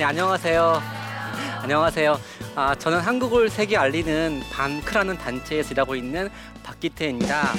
네, 안녕하세요. 안녕하세요. 아, 저는 한국을 세계 알리는 반크라는 단체에서 일하고 있는 박기태입니다.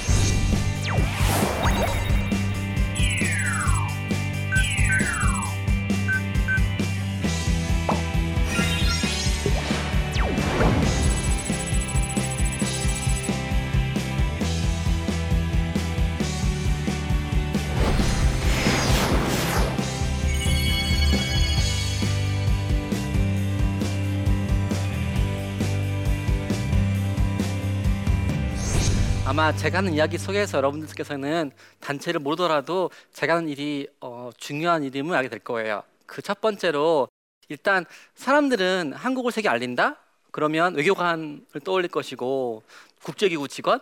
아마 제가 하는 이야기 속에서 여러분들께서는 단체를 모르더라도 제가 하는 일이 어, 중요한 일임을 알게 될 거예요. 그 첫 번째로 일단 사람들은 한국을 세계 알린다? 그러면 외교관을 떠올릴 것이고 국제기구 직원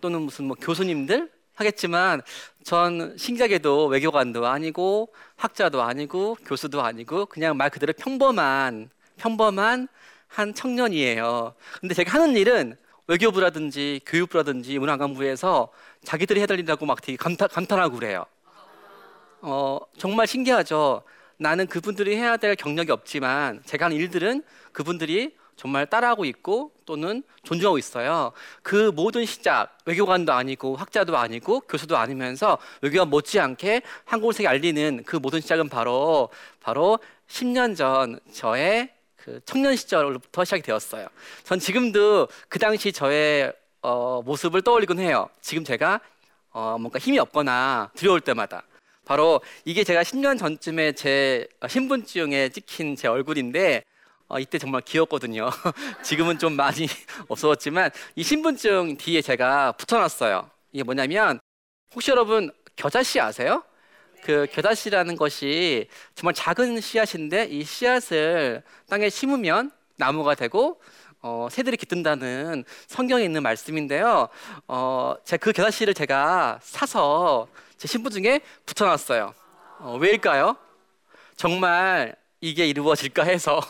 또는 무슨 뭐 교수님들 하겠지만 전 신기하게도 외교관도 아니고 학자도 아니고 교수도 아니고 그냥 말 그대로 평범한 평범한 한 청년이에요. 근데 제가 하는 일은 외교부라든지 교육부라든지 문화관광부에서 자기들이 해달린다고 막 되게 감탄, 감탄하고 그래요. 어, 정말 신기하죠. 나는 그분들이 해야 될 경력이 없지만 제가 하는 일들은 그분들이 정말 따라하고 있고 또는 존중하고 있어요. 그 모든 시작 외교관도 아니고 학자도 아니고 교수도 아니면서 외교관 못지않게 한국을 세계 알리는 그 모든 시작은 바로 바로 10년 전 저의 그 청년 시절부터 시작이 되었어요. 전 지금도 그 당시 저의 어, 모습을 떠올리곤 해요. 지금 제가 어, 뭔가 힘이 없거나 두려울 때마다 바로 이게 제가 10년 전쯤에 제 신분증에 찍힌 제 얼굴인데 어, 이때 정말 귀엽거든요. 지금은 좀 많이 없어졌지만 이 신분증 뒤에 제가 붙여놨어요. 이게 뭐냐면 혹시 여러분 겨자씨 아세요? 그 겨자씨라는 것이 정말 작은 씨앗인데 이 씨앗을 땅에 심으면 나무가 되고 어, 새들이 깃든다는 성경에 있는 말씀인데요. 어, 제가 그 겨자씨를 제가 사서 제 신분증에 붙여놨어요. 어, 왜일까요? 정말 이게 이루어질까 해서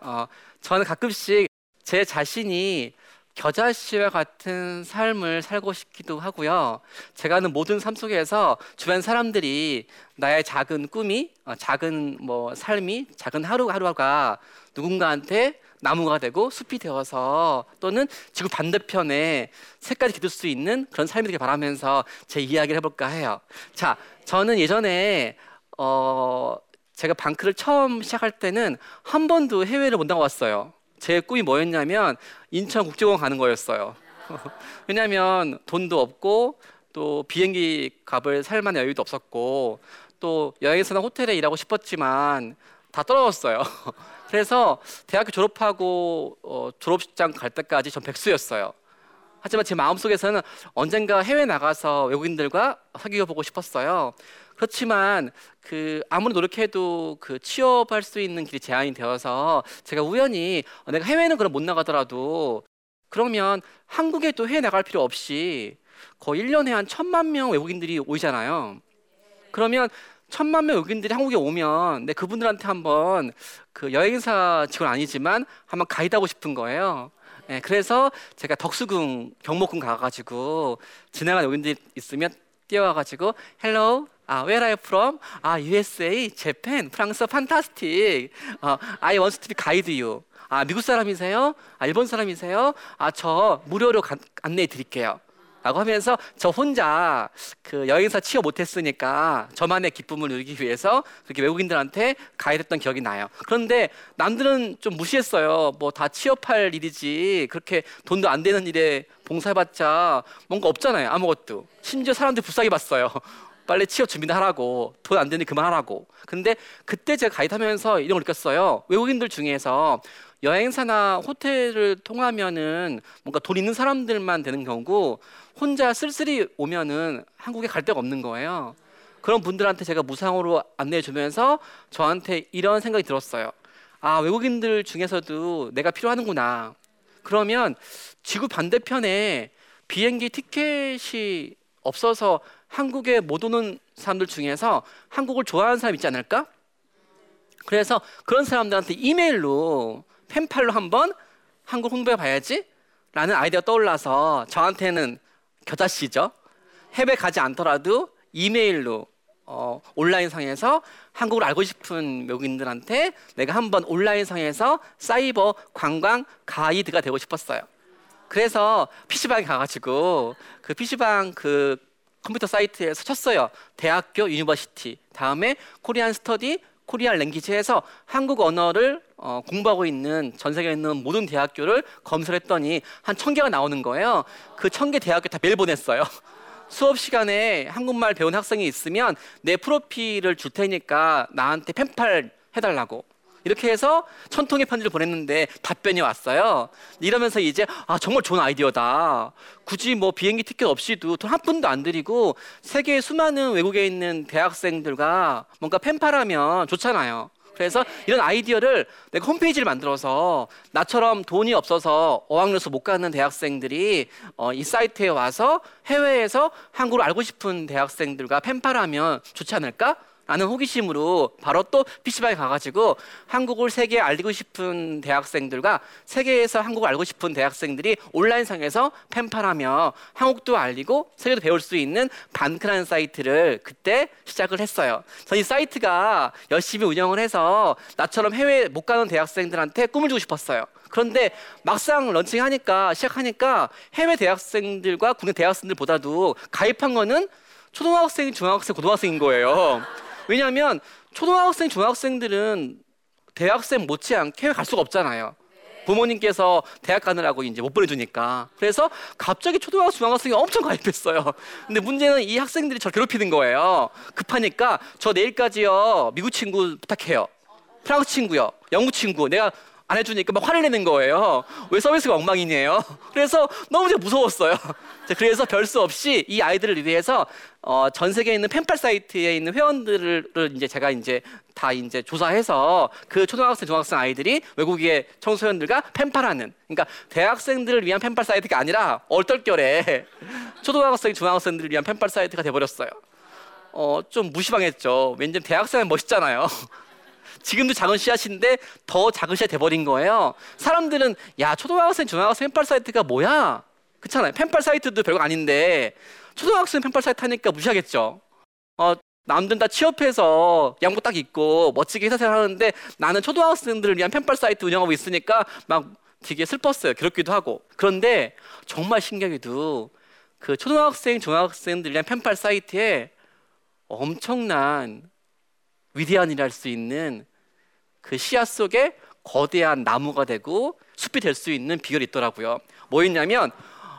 어, 저는 가끔씩 제 자신이 겨자 씨와 같은 삶을 살고 싶기도 하고요. 제가 하는 모든 삶 속에서 주변 사람들이 나의 작은 꿈이, 어, 작은 뭐 삶이, 작은 하루하루가 누군가한테 나무가 되고 숲이 되어서 또는 지구 반대편에 새까지 기둘 수 있는 그런 삶이 되길 바라면서 제 이야기를 해볼까 해요. 자, 저는 예전에 어 제가 방크를 처음 시작할 때는 한 번도 해외를 못 나갔어요. 제 꿈이 뭐였냐면 인천국제공항 가는 거였어요. 왜냐하면 돈도 없고 또 비행기 값을 살 만한 여유도 없었고 또 여행사나 호텔에 일하고 싶었지만 다 떨어졌어요. 그래서 대학교 졸업하고 어, 졸업식장 갈 때까지 전 백수였어요. 하지만 제 마음속에서는 언젠가 해외 나가서 외국인들과 사귀어 보고 싶었어요. 그렇지만 그 아무리 노력해도 그 취업할 수 있는 길이 제한이 되어서 제가 우연히 어, 내가 해외는 그럼 못 나가더라도 그러면 한국에 도 해외 나갈 필요 없이 거의 1년에 한 천만 명 외국인들이 오잖아요. 그러면 천만 명 외국인들이 한국에 오면 내 그분들한테 한번 그 여행사 직원 아니지만 한번 가이드하고 싶은 거예요. 네, 그래서 제가 덕수궁 경복궁 가가지고 지나가는 외국인들 있으면 뛰어와가지고 Hello, 아, where are you from? 아, USA, Japan, 프랑스, fantastic. 어, I want to be guide you. 아, 미국 사람이세요? 아, 일본 사람이세요? 아, 저 무료로 가, 안내해 드릴게요. 라고 하면서 저 혼자 그 여행사 취업 못했으니까 저만의 기쁨을 누리기 위해서 그렇게 외국인들한테 가이드했던 기억이 나요. 그런데 남들은 좀 무시했어요. 뭐 다 취업할 일이지 그렇게 돈도 안 되는 일에 봉사해봤자 뭔가 없잖아요. 아무것도. 심지어 사람들 불쌍히 봤어요. 빨리 취업 준비나 하라고 돈 안 되니 그만하라고. 근데 그때 제가 가이드하면서 이런 걸 느꼈어요. 외국인들 중에서 여행사나 호텔을 통하면은 뭔가 돈 있는 사람들만 되는 경우고 혼자 쓸쓸히 오면은 한국에 갈 데가 없는 거예요. 그런 분들한테 제가 무상으로 안내해 주면서 저한테 이런 생각이 들었어요. 아, 외국인들 중에서도 내가 필요하는구나. 그러면 지구 반대편에 비행기 티켓이 없어서 한국에 못 오는 사람들 중에서 한국을 좋아하는 사람 있지 않을까? 그래서 그런 사람들한테 이메일로 펜팔로 한번 한국 홍보해 봐야지 라는 아이디어가 떠올라서 저한테는 겨자씨죠. 해외 가지 않더라도 이메일로 어, 온라인상에서 한국을 알고 싶은 외국인들한테 내가 한번 온라인상에서 사이버 관광 가이드가 되고 싶었어요. 그래서 PC방에 가가지고 그 PC방 그 컴퓨터 사이트에서 쳤어요. 대학교 University. 다음에 Korean Study Korean Language에서 한국 언어를 어, 공부하고 있는 전 세계에 있는 모든 대학교를 검색을 했더니 한 천 개가 나오는 거예요. 그 천 개 대학교 다 메일 보냈어요. 수업 시간에 한국말 배운 학생이 있으면 내 프로필을 줄 테니까 나한테 펜팔 해달라고. 이렇게 해서 천 통의 편지를 보냈는데 답변이 왔어요. 이러면서 이제 아 정말 좋은 아이디어다. 굳이 뭐 비행기 티켓 없이도 돈 한 푼도 안 들이고 세계 수많은 외국에 있는 대학생들과 뭔가 펜팔하면 좋잖아요. 그래서 이런 아이디어를 내가 홈페이지를 만들어서 나처럼 돈이 없어서 어학연수 못 가는 대학생들이 어, 이 사이트에 와서 해외에서 한국을 알고 싶은 대학생들과 펜팔하면 좋지 않을까? 라는 호기심으로 바로 또 PC방에 가가지고 한국을 세계에 알리고 싶은 대학생들과 세계에서 한국을 알고 싶은 대학생들이 온라인상에서 펜팔하며 한국도 알리고 세계도 배울 수 있는 반크라는 사이트를 그때 시작을 했어요. 저는 이 사이트가 열심히 운영을 해서 나처럼 해외 못 가는 대학생들한테 꿈을 주고 싶었어요. 그런데 막상 런칭하니까 시작하니까 해외 대학생들과 국내 대학생들보다도 가입한 거는 초등학생, 중학생, 고등학생인 거예요. 왜냐하면 초등학생, 중학생들은 대학생 못지않게 갈 수가 없잖아요. 부모님께서 대학 가느라고 이제 못 보내주니까. 그래서 갑자기 초등학생, 중학생이 엄청 가입했어요. 근데 문제는 이 학생들이 저를 괴롭히는 거예요. 급하니까 저 내일까지요 미국 친구 부탁해요. 프랑스 친구요, 영국 친구. 내가 안 해주니까 막 화를 내는 거예요. 왜 서비스가 엉망이네요. 그래서 너무 제가 무서웠어요. 그래서 별 수 없이 이 아이들을 위해서 어, 전 세계에 있는 펜팔 사이트에 있는 회원들을 이제 제가 이제 다 이제 조사해서 그 초등학생, 중학생 아이들이 외국의 청소년들과 펜팔하는 그러니까 대학생들을 위한 펜팔 사이트가 아니라 얼떨결에 초등학생, 중학생들을 위한 펜팔 사이트가 돼버렸어요. 어, 좀 무시당했죠. 왠지 대학생은 멋있잖아요. 지금도 작은 씨앗인데 더 작은 씨앗 돼버린 거예요. 사람들은 야 초등학생, 중학생 펜팔 사이트가 뭐야? 그렇잖아요. 펜팔 사이트도 별거 아닌데 초등학생 펜팔 사이트 하니까 무시하겠죠. 어, 남들은 다 취업해서 양복 딱 입고 멋지게 회사 생활 하는데 나는 초등학생들을 위한 펜팔 사이트 운영하고 있으니까 막 되게 슬펐어요. 괴롭기도 하고. 그런데 정말 신기하게도 그 초등학생, 중학생들 위한 펜팔 사이트에 엄청난 위대한 일을 할수 있는 그 씨앗 속에 거대한 나무가 되고 숲이 될 수 있는 비결이 있더라고요. 뭐였냐면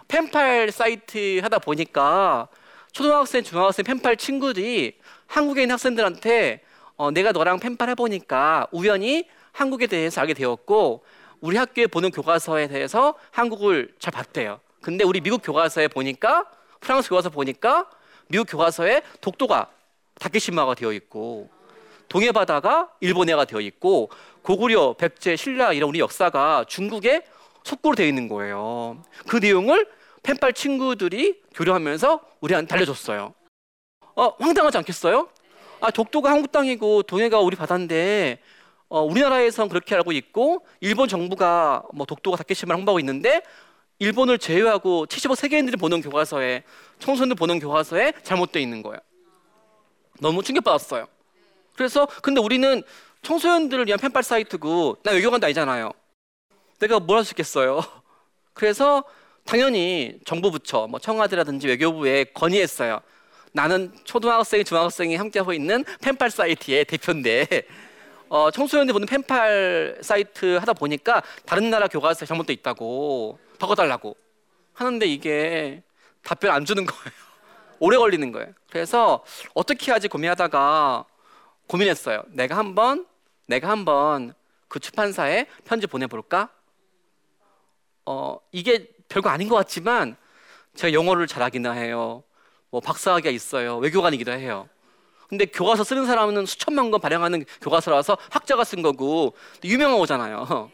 펜팔 사이트 하다 보니까 초등학생, 중학생 펜팔 친구들이 한국에 있는 학생들한테 어, 내가 너랑 펜팔 해보니까 우연히 한국에 대해서 알게 되었고 우리 학교에 보는 교과서에 대해서 한국을 잘 봤대요. 근데 우리 미국 교과서에 보니까 프랑스 교과서 보니까 미국 교과서에 독도가 다케시마가 되어 있고 동해 바다가 일본해가 되어 있고 고구려, 백제, 신라 이런 우리 역사가 중국에 속구로 되어 있는 거예요. 그 내용을 펜팔 친구들이 교류하면서 우리한테 알려줬어요. 어, 황당하지 않겠어요? 아, 독도가 한국 땅이고 동해가 우리 바다인데 어, 우리나라에선 그렇게 알고 있고 일본 정부가 뭐 독도가 다케시마를 홍보하고 있는데 일본을 제외하고 75 세계인들이 보는 교과서에 청소년들 보는 교과서에 잘못되어 있는 거예요. 너무 충격받았어요. 그래서 근데 우리는 청소년들을 위한 펜팔 사이트고 나 외교관도 아니잖아요. 내가 뭘 할 수 있겠어요. 그래서 당연히 정부 부처, 뭐 청와대라든지 외교부에 건의했어요. 나는 초등학생, 중학생이 함께하고 있는 펜팔 사이트의 대표인데 어, 청소년들 보는 펜팔 사이트 하다 보니까 다른 나라 교과서에 잘못돼 있다고 바꿔달라고 하는데 이게 답변 안 주는 거예요. 오래 걸리는 거예요. 그래서 어떻게 하지 고민하다가 고민했어요. 내가 한번 내가 한번 그 출판사에 편지 보내볼까? 어 이게 별거 아닌 것 같지만 제가 영어를 잘하기나 해요. 뭐 박사학위가 있어요. 외교관이기도 해요. 근데 교과서 쓰는 사람은 수천만 권 발행하는 교과서라서 학자가 쓴 거고 유명한 거잖아요.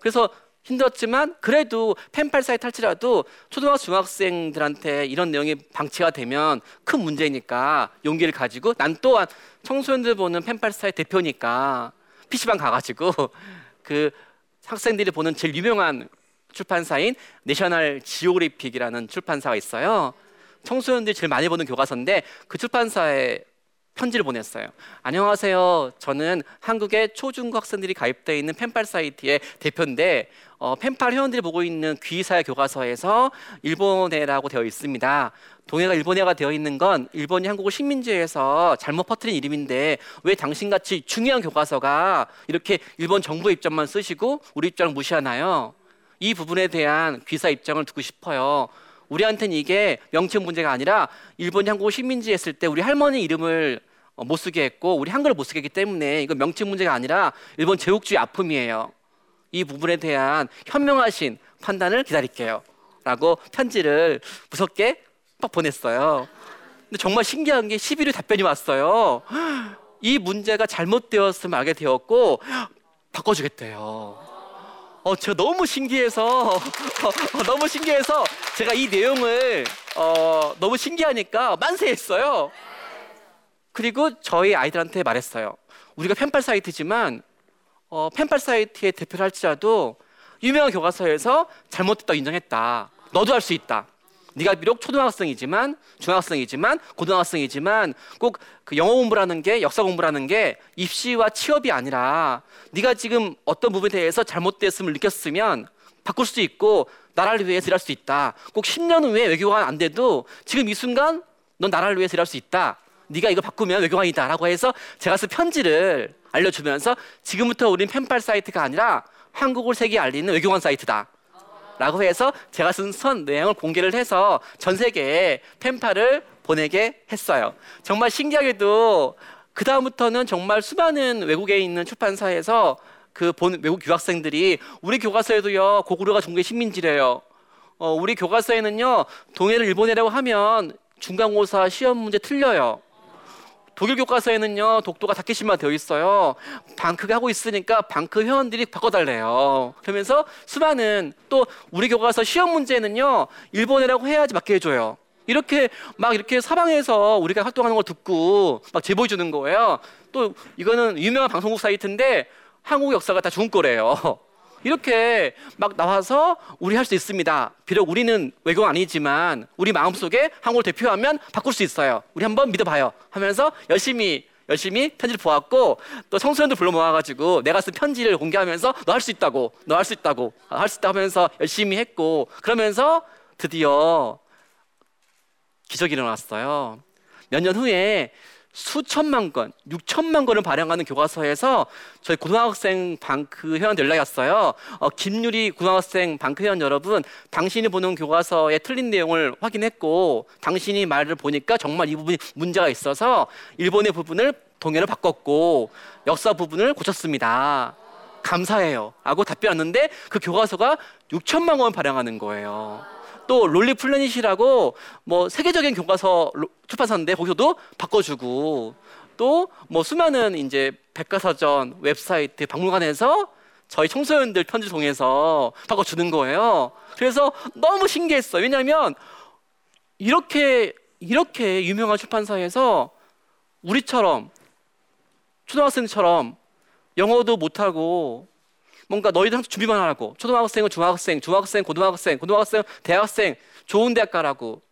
그래서 힘들었지만 그래도 펜팔 사이트 할지라도 초등학생 중학생들한테 이런 내용이 방치가 되면 큰 문제니까 용기를 가지고 난 또한 청소년들 보는 펜팔 사이트 대표니까 PC방 가가지고 그 학생들이 보는 제일 유명한 출판사인 내셔널 지오그래픽이라는 출판사가 있어요. 청소년들이 제일 많이 보는 교과서인데 그 출판사에 편지를 보냈어요. 안녕하세요. 저는 한국의 초중고 학생들이 가입되어 있는 펜팔 사이트의 대표인데 어, 펜팔 회원들이 보고 있는 귀사의 교과서에서 일본해라고 되어 있습니다. 동해가 일본해가 되어 있는 건 일본이 한국을 식민지에서 잘못 퍼뜨린 이름인데 왜 당신같이 중요한 교과서가 이렇게 일본 정부의 입장만 쓰시고 우리 입장을 무시하나요? 이 부분에 대한 귀사 입장을 듣고 싶어요. 우리한테는 이게 명칭 문제가 아니라 일본이 한국을 식민지 했을 때 우리 할머니 이름을 어, 못 쓰게 했고 우리 한글을 못 쓰게 했기 때문에 이거 명칭 문제가 아니라 일본 제국주의 아픔이에요. 이 부분에 대한 현명하신 판단을 기다릴게요. 라고 편지를 무섭게 딱 보냈어요. 근데 정말 신기한 게 11일 답변이 왔어요. 이 문제가 잘못되었음을 알게 되었고 바꿔주겠대요. 어, 제가 너무 신기해서 너무 신기해서 제가 이 내용을 어, 너무 신기하니까 만세했어요. 그리고 저희 아이들한테 말했어요. 우리가 펜팔 사이트지만 어, 펜팔 사이트의 대표를 할지라도 유명한 교과서에서 잘못됐다고 인정했다. 너도 할 수 있다. 네가 비록 초등학생이지만 중학생이지만 고등학생이지만 꼭 그 영어 공부라는 게 역사 공부라는 게 입시와 취업이 아니라 네가 지금 어떤 부분에 대해서 잘못됐음을 느꼈으면 바꿀 수 있고 나라를 위해서 일할 수 있다. 꼭 10년 후에 외교관 안 돼도 지금 이 순간 넌 나라를 위해서 일할 수 있다. 네가 이거 바꾸면 외교관이다라고 해서 제가 쓴 편지를 알려주면서 지금부터 우린 펜팔 사이트가 아니라 한국을 세계에 알리는 외교관 사이트다. 라고 해서 제가 쓴 선 내용을 공개를 해서 전 세계에 펜팔을 보내게 했어요. 정말 신기하게도 그 다음부터는 정말 수많은 외국에 있는 출판사에서 그 본 외국 유학생들이 우리 교과서에도요 고구려가 중국의 식민지래요. 어, 우리 교과서에는요 동해를 일본해라고 하면 중간고사 시험 문제 틀려요. 독일 교과서에는요 독도가 다케시마 되어 있어요. 방크가 하고 있으니까 방크 회원들이 바꿔달래요. 그러면서 수많은 또 우리 교과서 시험 문제는요 일본어라고 해야지 맞게 해줘요. 이렇게 막 이렇게 사방에서 우리가 활동하는 걸 듣고 막 제보해 주는 거예요. 또 이거는 유명한 방송국 사이트인데 한국 역사가 다 좋은 거래요. 이렇게 막 나와서 우리 할 수 있습니다. 비록 우리는 외국 아니지만 우리 마음속에 한국을 대표하면 바꿀 수 있어요. 우리 한번 믿어봐요. 하면서 열심히 열심히 편지를 보았고 또 청소년들 불러 모아가지고 내가 쓴 편지를 공개하면서 너 할 수 있다고 너 할 수 있다고 할 수 있다 하면서 열심히 했고 그러면서 드디어 기적이 일어났어요. 몇 년 후에 수천만 건, 6천만 건을 발행하는 교과서에서 저희 고등학생 방크 회원 연락이 왔어요. 어, 김유리 고등학생 방크 회원 여러분, 당신이 보는 교과서의 틀린 내용을 확인했고, 당신이 말을 보니까 정말 이 부분이 문제가 있어서 일본의 부분을 동해로 바꿨고, 역사 부분을 고쳤습니다. 감사해요. 하고 답변 왔는데 그 교과서가 6천만 권 발행하는 거예요. 또 론리 플래닛이라고 뭐 세계적인 교과서 출판사인데 거기서도 바꿔주고 또 뭐 수많은 이제 백과사전 웹사이트 박물관에서 저희 청소년들 편지 통해서 바꿔주는 거예요. 그래서 너무 신기했어요. 왜냐하면 이렇게 이렇게 유명한 출판사에서 우리처럼 초등학생처럼 영어도 못하고 뭔가 너희들 항상 준비만 하라고. 초등학생은 중학생, 중학생, 고등학생, 고등학생, 대학생, 좋은 대학 가라고.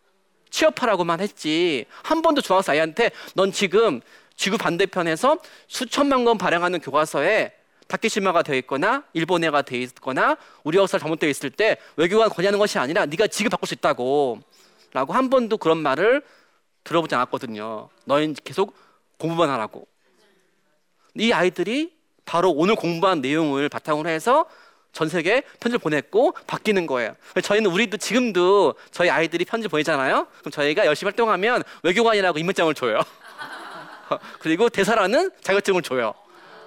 취업하라고만 했지. 한 번도 중학생 아이한테 넌 지금 지구 반대편에서 수천만 권 발행하는 교과서에 다케시마가 되어 있거나 일본해가 되어 있거나 우리 역사가 잘못되어 있을 때 외교관 권하는 것이 아니라 네가 지금 바꿀 수 있다고 라고 한 번도 그런 말을 들어보지 않았거든요. 너희는 계속 공부만 하라고. 이 아이들이 바로 오늘 공부한 내용을 바탕으로 해서 전 세계에 편지를 보냈고 바뀌는 거예요. 저희는 우리도 지금도 저희 아이들이 편지 보내잖아요. 그럼 저희가 열심히 활동하면 외교관이라고 임명장을 줘요. 그리고 대사라는 자격증을 줘요.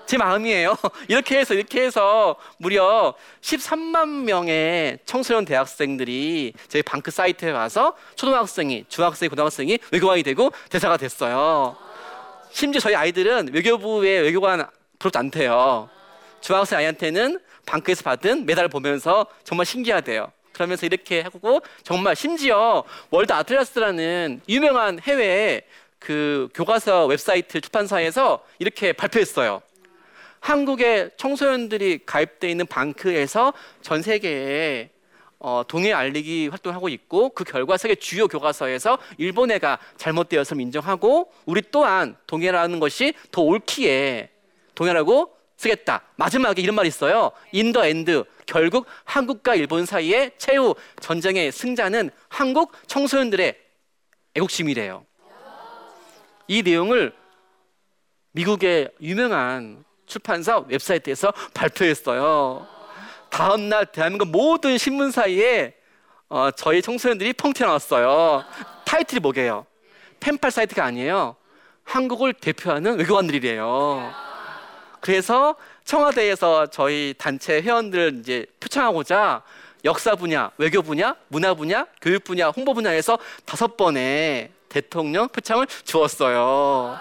제 마음이에요. 이렇게 해서 이렇게 해서 무려 13만 명의 청소년 대학생들이 저희 방크 사이트에 와서 초등학생이, 중학생이, 고등학생이 외교관이 되고 대사가 됐어요. 심지어 저희 아이들은 외교부의 외교관 부럽지 않대요. 중학생 아이한테는 반크에서 받은 메달을 보면서 정말 신기하대요. 그러면서 이렇게 하고 정말 심지어 월드 아틀라스라는 유명한 해외 그 교과서 웹사이트 출판사에서 이렇게 발표했어요. 한국의 청소년들이 가입되어 있는 반크에서 전 세계에 어, 동해 알리기 활동을 하고 있고 그 결과 세계 주요 교과서에서 일본해가 잘못되었음을 인정하고 우리 또한 동해라는 것이 더 옳기에 동해라고 쓰겠다. 마지막에 이런 말이 있어요. In the end 결국 한국과 일본 사이의 최후 전쟁의 승자는 한국 청소년들의 애국심이래요. 이 내용을 미국의 유명한 출판사 웹사이트에서 발표했어요. 다음 날 대한민국 모든 신문사에 어, 저희 청소년들이 펑 튀어나왔어요. 타이틀이 뭐게요? 펜팔 사이트가 아니에요. 한국을 대표하는 외교관들이래요. 그래서 청와대에서 저희 단체 회원들 이제 표창하고자 역사 분야, 외교 분야, 문화 분야, 교육 분야, 홍보 분야에서 다섯 번의 대통령 표창을 주었어요.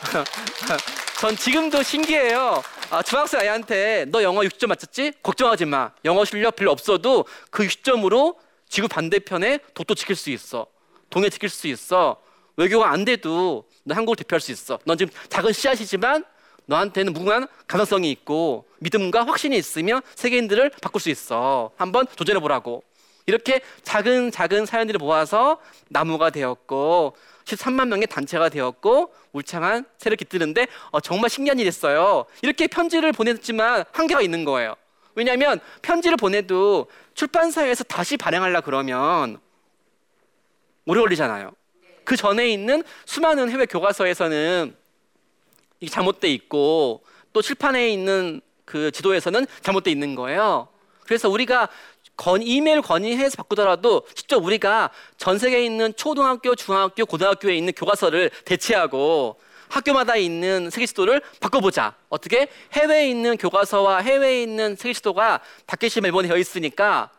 전 지금도 신기해요. 아, 중학생 아이한테 너 영어 60점 맞췄지? 걱정하지 마. 영어 실력 별로 없어도 그 60점으로 지구 반대편에 독도 지킬 수 있어. 동해 지킬 수 있어. 외교가 안 돼도 너 한국을 대표할 수 있어. 넌 지금 작은 씨앗이지만 너한테는 무궁한 가능성이 있고 믿음과 확신이 있으면 세계인들을 바꿀 수 있어. 한번 도전해 보라고. 이렇게 작은 작은 사연들을 모아서 나무가 되었고 13만 명의 단체가 되었고 울창한 새를 깃드는데 어, 정말 신기한 일이 있어요. 이렇게 편지를 보냈지만 한계가 있는 거예요. 왜냐하면 편지를 보내도 출판사에서 다시 발행하려 그러면 오래 걸리잖아요. 그 전에 있는 수많은 해외 교과서에서는 이게 잘못돼 있고 또 칠판에 있는 그 지도에서는 잘못돼 있는 거예요. 그래서 우리가 건, 이메일 건의해서 바꾸더라도 직접 우리가 전 세계에 있는 초등학교, 중학교, 고등학교에 있는 교과서를 대체하고 학교마다 있는 세계 지도를 바꿔보자. 어떻게? 해외에 있는 교과서와 해외에 있는 세계 지도가 다케시 멜번에 되어 있으니까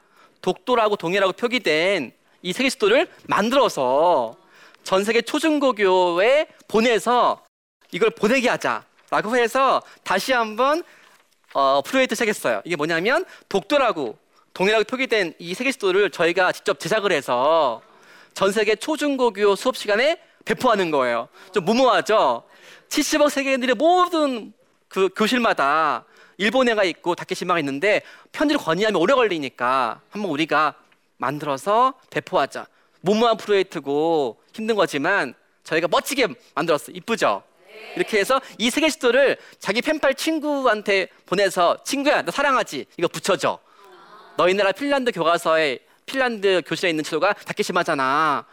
독도라고 동해라고 표기된 이 세계 지도를 만들어서 전 세계 초중고교에 보내서 이걸 보내게 하자라고 해서 다시 한번 어, 프로젝트 시작했어요. 이게 뭐냐면 독도라고 동일하게 표기된 이 세계 지도를 저희가 직접 제작을 해서 전 세계 초중고교 수업 시간에 배포하는 거예요. 좀 무모하죠? 70억 세계인들의 모든 그 교실마다 일본애가 있고 다케시마가 있는데 편지를 건의하면 오래 걸리니까 한번 우리가 만들어서 배포하자. 무모한 프로젝트고 힘든 거지만 저희가 멋지게 만들었어. 이쁘죠? 이렇게 해서 이 세계 지도를 자기 펜팔 친구한테 보내서 친구야 너 사랑하지. 이거 붙여줘 너희 나라 핀란드 교과서에 핀란드 교실에 있는 지도가 다케시마잖아.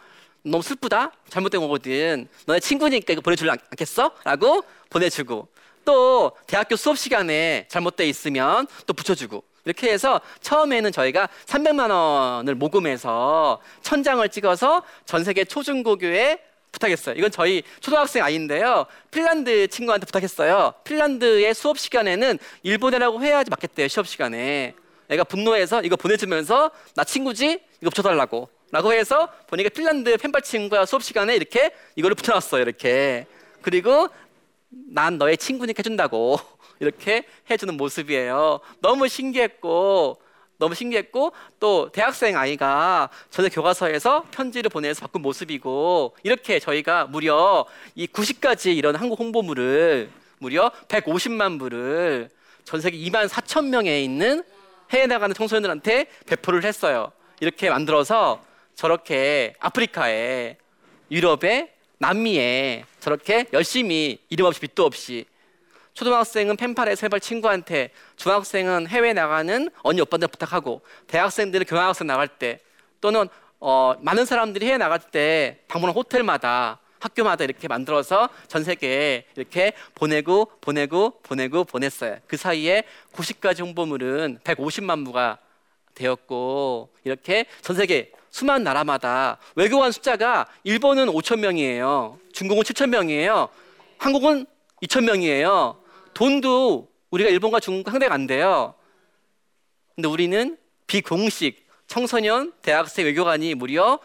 너무 슬프다. 잘못된 거거든. 너네 친구니까 이거 보내줄래 않겠어? 라고 보내주고 또 대학교 수업 시간에 잘못돼 있으면 또 붙여주고 이렇게 해서 처음에는 저희가 300만 원을 모금해서 천장을 찍어서 전 세계 초중고교에 부탁했어요. 이건 저희 초등학생 아이인데요. 핀란드 친구한테 부탁했어요. 핀란드의 수업 시간에는 일본어라고 해야지 맞겠대요. 시험 시간에. 애가 분노해서 이거 보내주면서 나 친구지? 이거 붙여달라고. 라고 해서 보니까 핀란드 펜팔 친구가 수업 시간에 이렇게 이거를 붙여놨어요. 이렇게. 그리고 난 너의 친구니까 해준다고. 이렇게 해주는 모습이에요. 너무 신기했고 너무 신기했고 또 대학생 아이가 전에 교과서에서 편지를 보내서 바꾼 모습이고 이렇게 저희가 무려 이 90가지 이런 한국 홍보물을 무려 150만 부를 전 세계 2만 4천 명에 있는 해외 나가는 청소년들한테 배포를 했어요. 이렇게 만들어서 저렇게 아프리카에 유럽에 남미에 저렇게 열심히 이름 없이 빛도 없이 초등학생은 펜팔에 세발 친구한테, 중학생은 해외 나가는 언니 오빠들 부탁하고, 대학생들은 교환학생 나갈 때, 또는 어, 많은 사람들이 해외 나갈 때 방문한 호텔마다 학교마다 이렇게 만들어서 전 세계에 이렇게 보내고 보내고 보내고 보냈어요. 그 사이에 90가지 홍보물은 150만 부가 되었고 이렇게 전 세계 수많은 나라마다 외교관 숫자가 일본은 5천 명이에요. 중국은 7천 명이에요. 한국은 2천 명이에요. 돈도 우리가 일본과 중국과 상대가 안 돼요. 근데 우리는 비공식 청소년 대학생 외교관이 무려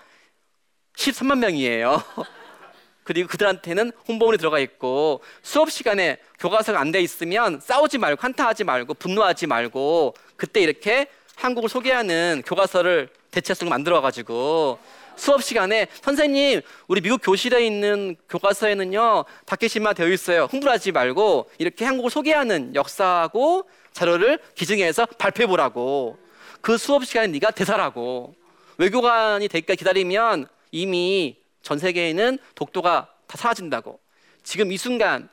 13만 명이에요. 그리고 그들한테는 홍보물이 들어가 있고 수업 시간에 교과서가 안 돼 있으면 싸우지 말고 한타하지 말고 분노하지 말고 그때 이렇게 한국을 소개하는 교과서를 대체성을 만들어 가지고 수업 시간에 선생님 우리 미국 교실에 있는 교과서에는요 다케시마 되어 있어요 흥분하지 말고 이렇게 한국을 소개하는 역사하고 자료를 기증해서 발표해 보라고 그 수업 시간에 네가 대사라고. 외교관이 되기까 기다리면 이미 전 세계에는 독도가 다 사라진다고. 지금 이 순간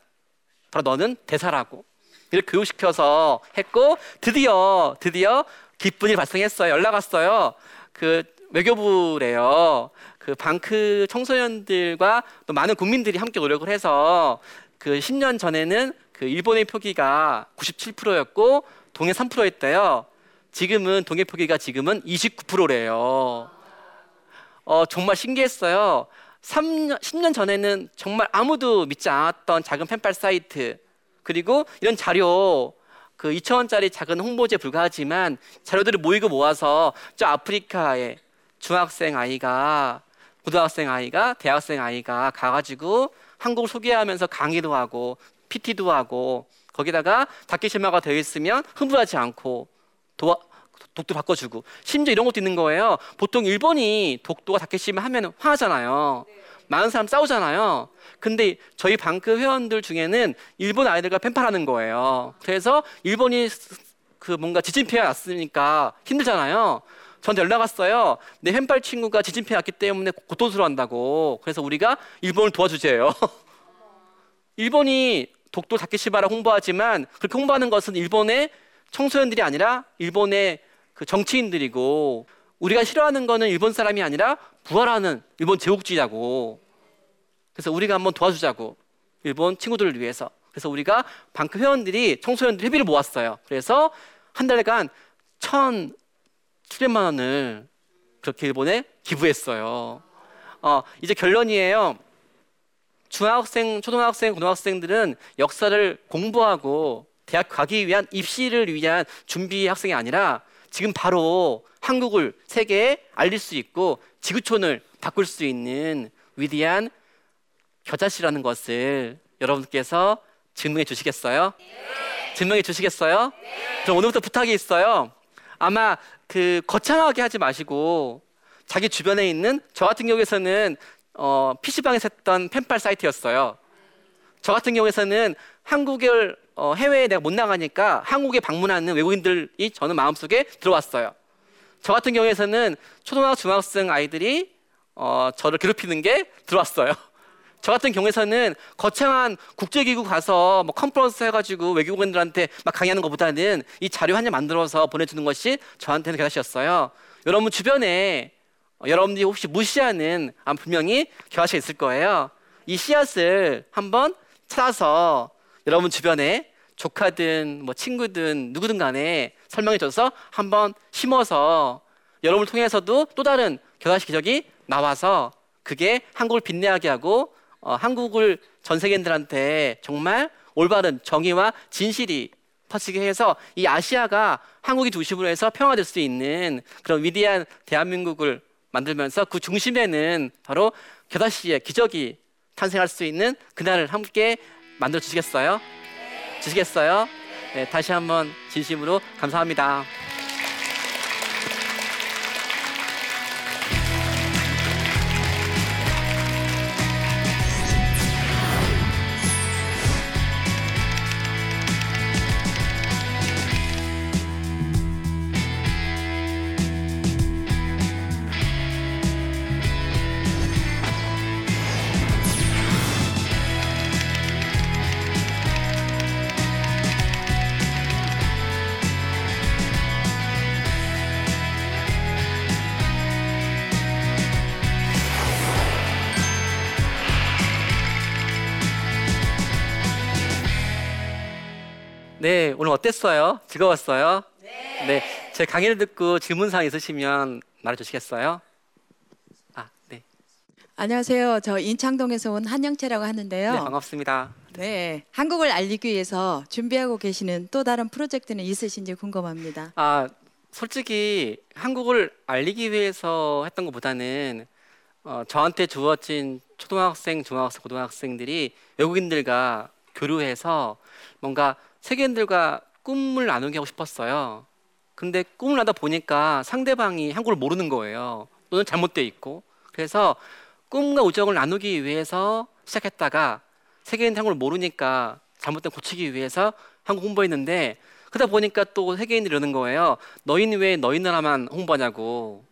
바로 너는 대사라고. 이렇게 교육시켜서 했고 드디어 드디어 기쁜 일 발생했어요. 연락 왔어요. 그 외교부래요. 그 방크 청소년들과 또 많은 국민들이 함께 노력을 해서 그 10년 전에는 그 일본의 표기가 97%였고 동해 3%였대요. 지금은 동해 표기가 지금은 29%래요. 어, 정말 신기했어요. 3년, 10년 전에는 정말 아무도 믿지 않았던 작은 펜팔 사이트 그리고 이런 자료 그 2천 원짜리 작은 홍보지에 불과하지만 자료들을 모이고 모아서 저 아프리카에 중학생 아이가 고등학생 아이가 대학생 아이가 가가지고 한국을 소개하면서 강의도 하고 PT도 하고 거기다가 다케시마가 되어 있으면 흥분하지 않고 도와, 독도 바꿔주고 심지어 이런 것도 있는 거예요. 보통 일본이 독도가 다케시마 하면 화하잖아요. 많은 사람 싸우잖아요. 근데 저희 방크 회원들 중에는 일본 아이들과 펜팔하는 거예요. 그래서 일본이 그 뭔가 지진 피해가 났으니까 힘들잖아요. 저한테 연락 왔어요. 내 펜팔 친구가 지진 피해 났기 때문에 고통스러워한다고. 그래서 우리가 일본을 도와주재요. 일본이 독도 다케시바라 홍보하지만 그렇게 홍보하는 것은 일본의 청소년들이 아니라 일본의 그 정치인들이고 우리가 싫어하는 거는 일본 사람이 아니라 부활하는 일본 제국주의자고. 그래서 우리가 한번 도와주자고. 일본 친구들을 위해서. 그래서 우리가 방크 회원들이 청소년들 회비를 모았어요. 그래서 한 달간 천 700만 원을 그렇게 일본에 기부했어요. 어, 이제 결론이에요. 중학생, 초등학생, 고등학생들은 역사를 공부하고 대학 가기 위한 입시를 위한 준비 학생이 아니라 지금 바로 한국을 세계에 알릴 수 있고 지구촌을 바꿀 수 있는 위대한 겨자씨라는 것을 여러분께서 증명해 주시겠어요? 네. 증명해 주시겠어요? 네. 그럼 오늘부터 부탁이 있어요. 아마 그 거창하게 하지 마시고 자기 주변에 있는 저 같은 경우에서는 어, PC방에서 했던 펜팔 사이트였어요. 저 같은 경우에서는 한국을 어, 해외에 내가 못 나가니까 한국에 방문하는 외국인들이 저는 마음속에 들어왔어요. 저 같은 경우에서는 초등학교 중학생 아이들이 어, 저를 괴롭히는 게 들어왔어요. 저 같은 경우에서는 거창한 국제기구 가서 뭐 컨퍼런스 해가지고 외국인들한테 막 강의하는 것보다는 이 자료 한 장 만들어서 보내주는 것이 저한테는 겨자씨였어요. 여러분 주변에 어, 여러분들이 혹시 무시하는 아, 분명히 겨자씨가 있을 거예요. 이 씨앗을 한번 찾아서 여러분 주변에 조카든 뭐 친구든 누구든 간에 설명해줘서 한번 심어서 여러분을 통해서도 또 다른 겨자씨 기적이 나와서 그게 한국을 빛내게 하고 어, 한국을 전 세계인들한테 정말 올바른 정의와 진실이 퍼지게 해서 이 아시아가 한국이 중심으로 해서 평화될 수 있는 그런 위대한 대한민국을 만들면서 그 중심에는 바로 겨다씨의 기적이 탄생할 수 있는 그날을 함께 만들어 주시겠어요? 주시겠어요? 네, 다시 한번 진심으로 감사합니다. 네, 오늘 어땠어요? 즐거웠어요? 네. 네. 제 강의를 듣고 질문사항 있으시면 말해주시겠어요? 아, 네. 안녕하세요. 저 인창동에서 온 한영채라고 하는데요. 네, 반갑습니다. 네, 한국을 알리기 위해서 준비하고 계시는 또 다른 프로젝트는 있으신지 궁금합니다. 아, 솔직히 한국을 알리기 위해서 했던 것보다는 어, 저한테 주어진 초등학생, 중학생, 고등학생들이 외국인들과 교류해서 뭔가 세계인들과 꿈을 나누게 하고 싶었어요. 근데 꿈을 나다 보니까 상대방이 한국을 모르는 거예요. 또는 잘못되어 있고. 그래서 꿈과 우정을 나누기 위해서 시작했다가 세계인 한국을 모르니까 잘못된 고치기 위해서 한국 홍보했는데 그러다 보니까 또 세계인들이 이러는 거예요. 너희는 왜 너희 나라만 홍보하냐고.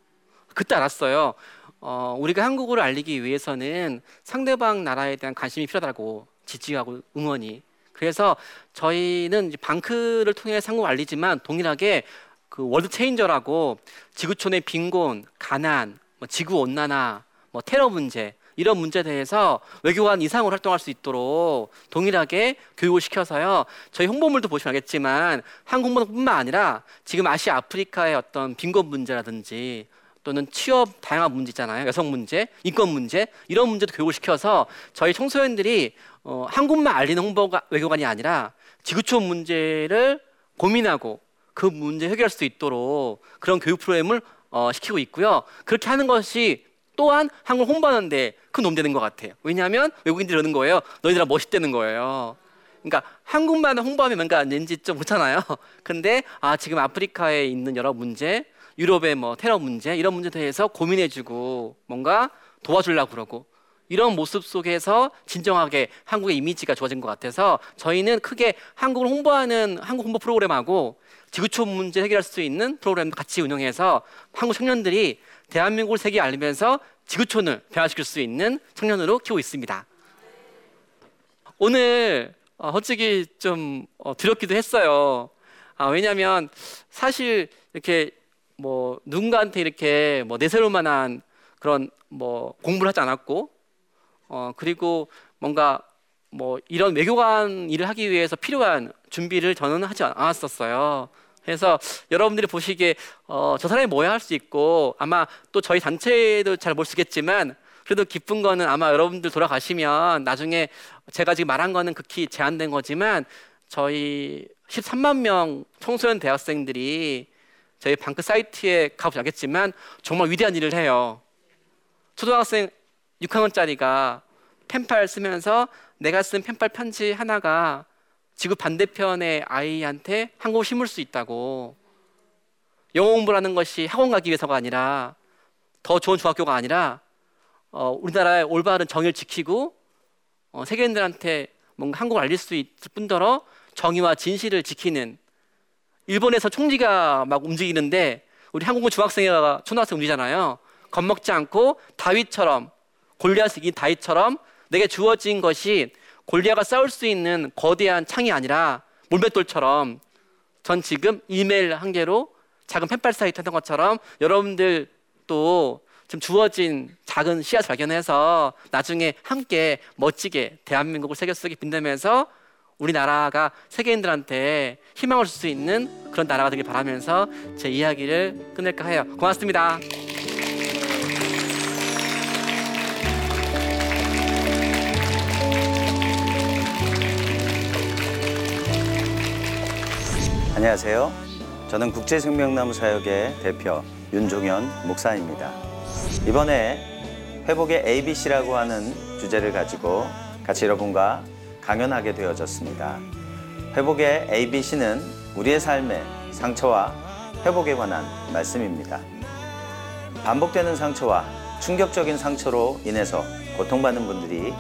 그때 알았어요. 어, 우리가 한국어를 알리기 위해서는 상대방 나라에 대한 관심이 필요하다고 지지하고 응원이. 그래서 저희는 반크를 통해 한국 알리지만 동일하게 그 World Changer라고 지구촌의 빈곤, 가난, 뭐 지구 온난화, 뭐 테러 문제 이런 문제에 대해서 외교관 이상으로 활동할 수 있도록 동일하게 교육을 시켜서요. 저희 홍보물도 보시면 알겠지만 한국 홍보뿐만 아니라 지금 아시아 아프리카의 어떤 빈곤 문제라든지 또는 취업 다양한 문제 있잖아요. 여성 문제, 인권 문제 이런 문제도 교육을 시켜서 저희 청소년들이 어, 한국만 알리는 홍보가 외교관이 아니라 지구촌 문제를 고민하고 그 문제 해결할 수 있도록 그런 교육 프로그램을 어, 시키고 있고요. 그렇게 하는 것이 또한 한국을 홍보하는데 큰 도움 되는 것 같아요. 왜냐하면 외국인들이 그러는 거예요. 너희들아 멋있다는 거예요. 그러니까 한국만 홍보하면 뭔가 왠지 좀 그렇잖아요. 근데 아 지금 아프리카에 있는 여러 문제, 유럽의 뭐 테러 문제 이런 문제에 대해서 고민해주고 뭔가 도와주려고 그러고 이런 모습 속에서 진정하게 한국의 이미지가 좋아진 것 같아서 저희는 크게 한국을 홍보하는 한국 홍보 프로그램하고 지구촌 문제 해결할 수 있는 프로그램 같이 운영해서 한국 청년들이 대한민국을 세계에 알리면서 지구촌을 변화시킬 수 있는 청년으로 키우고 있습니다. 오늘 어, 솔직히 좀 어, 두렵기도 했어요. 아, 왜냐하면 사실 이렇게 뭐 누군가한테 이렇게 뭐 내세울 만한 그런 뭐 공부를 하지 않았고 어 그리고 뭔가 뭐 이런 외교관 일을 하기 위해서 필요한 준비를 저는 하지 않았었어요. 그래서 여러분들이 보시기에 어, 저 사람이 뭐야 할 수 있고 아마 또 저희 단체도 잘 모르겠지만 그래도 기쁜 거는 아마 여러분들 돌아가시면 나중에 제가 지금 말한 거는 극히 제한된 거지만 저희 13만 명 청소년 대학생들이 저희 방크 사이트에 가보지 않겠지만 정말 위대한 일을 해요. 초등학생 6학년짜리가 펜팔 쓰면서 내가 쓴 펜팔 편지 하나가 지구 반대편의 아이한테 한국을 심을 수 있다고 영어 공부를 하는 것이 학원 가기 위해서가 아니라 더 좋은 중학교가 아니라 어, 우리나라의 올바른 정의를 지키고 어, 세계인들한테 뭔가 한국을 알릴 수 있을 뿐더러 정의와 진실을 지키는 일본에서 총리가 막 움직이는데 우리 한국은 중학생이가 초등학생 움직이잖아요. 겁먹지 않고 다윗처럼 골리앗이 다윗처럼 내게 주어진 것이 골리아가 싸울 수 있는 거대한 창이 아니라 몰맷돌처럼 전 지금 이메일 한 개로 작은 펜팔 사이트 하던 것처럼 여러분들 또 지금 주어진 작은 씨앗 발견해서 나중에 함께 멋지게 대한민국을 세계 속에 빛내면서 우리나라가 세계인들한테 희망을 줄 수 있는 그런 나라가 되길 바라면서 제 이야기를 끝낼까 해요. 고맙습니다. 안녕하세요. 저는 국제생명나무 사역의 대표 윤종현 목사입니다. 이번에 회복의 ABC라고 하는 주제를 가지고 같이 여러분과 강연하게 되어졌습니다. 회복의 ABC는 우리의 삶의 상처와 회복에 관한 말씀입니다. 반복되는 상처와 충격적인 상처로 인해서 고통받는 분들이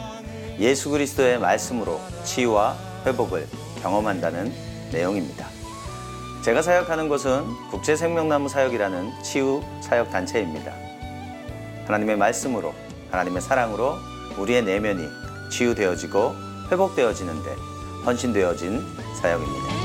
예수 그리스도의 말씀으로 치유와 회복을 경험한다는 내용입니다. 제가 사역하는 곳은 국제생명나무 사역이라는 치유 사역 단체입니다. 하나님의 말씀으로, 하나님의 사랑으로 우리의 내면이 치유되어지고 회복되어지는데 헌신되어진 사역입니다.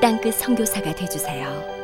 땅끝 선교사가 되주세요.